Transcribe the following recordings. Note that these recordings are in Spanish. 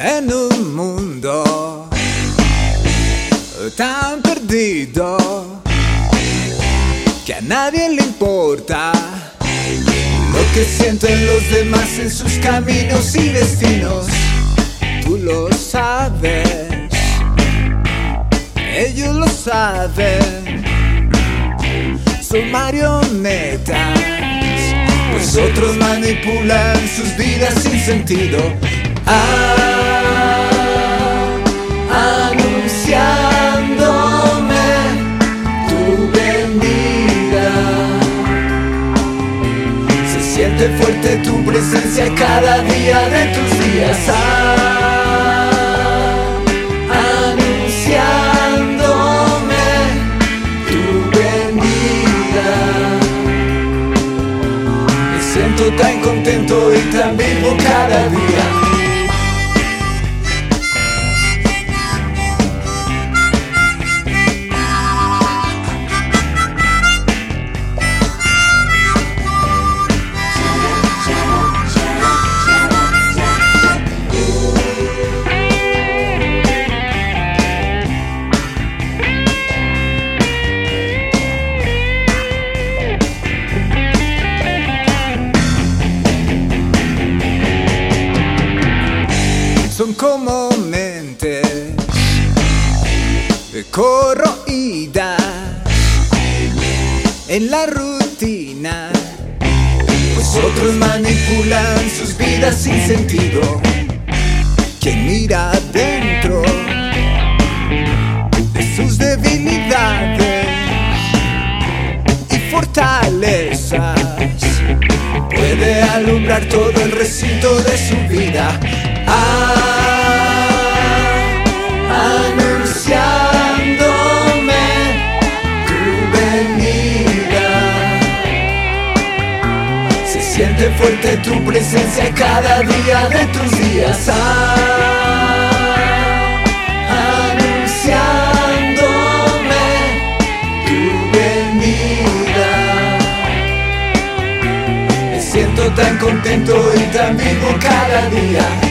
En un mundo tan perdido que a nadie le importa lo que sienten los demás en sus caminos y destinos. Tú lo sabes, ellos lo saben, son marionetas, pues manipulan sus vidas sin sentido. Ah, siente fuerte tu presencia cada día de tus días. Ah, anunciándome tu venida. Me siento tan contento y tan vivo cada día. Como mentes corroídas en la rutina, pues otros manipulan sus vidas sin sentido. Quien mira dentro de sus debilidades y fortalezas puede alumbrar todo el recinto de su vida. Ah, siente fuerte tu presencia cada día de tus días. Ah, anunciándome tu venida. Me siento tan contento y tan vivo cada día.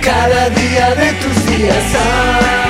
Cada día de tus días. Ah,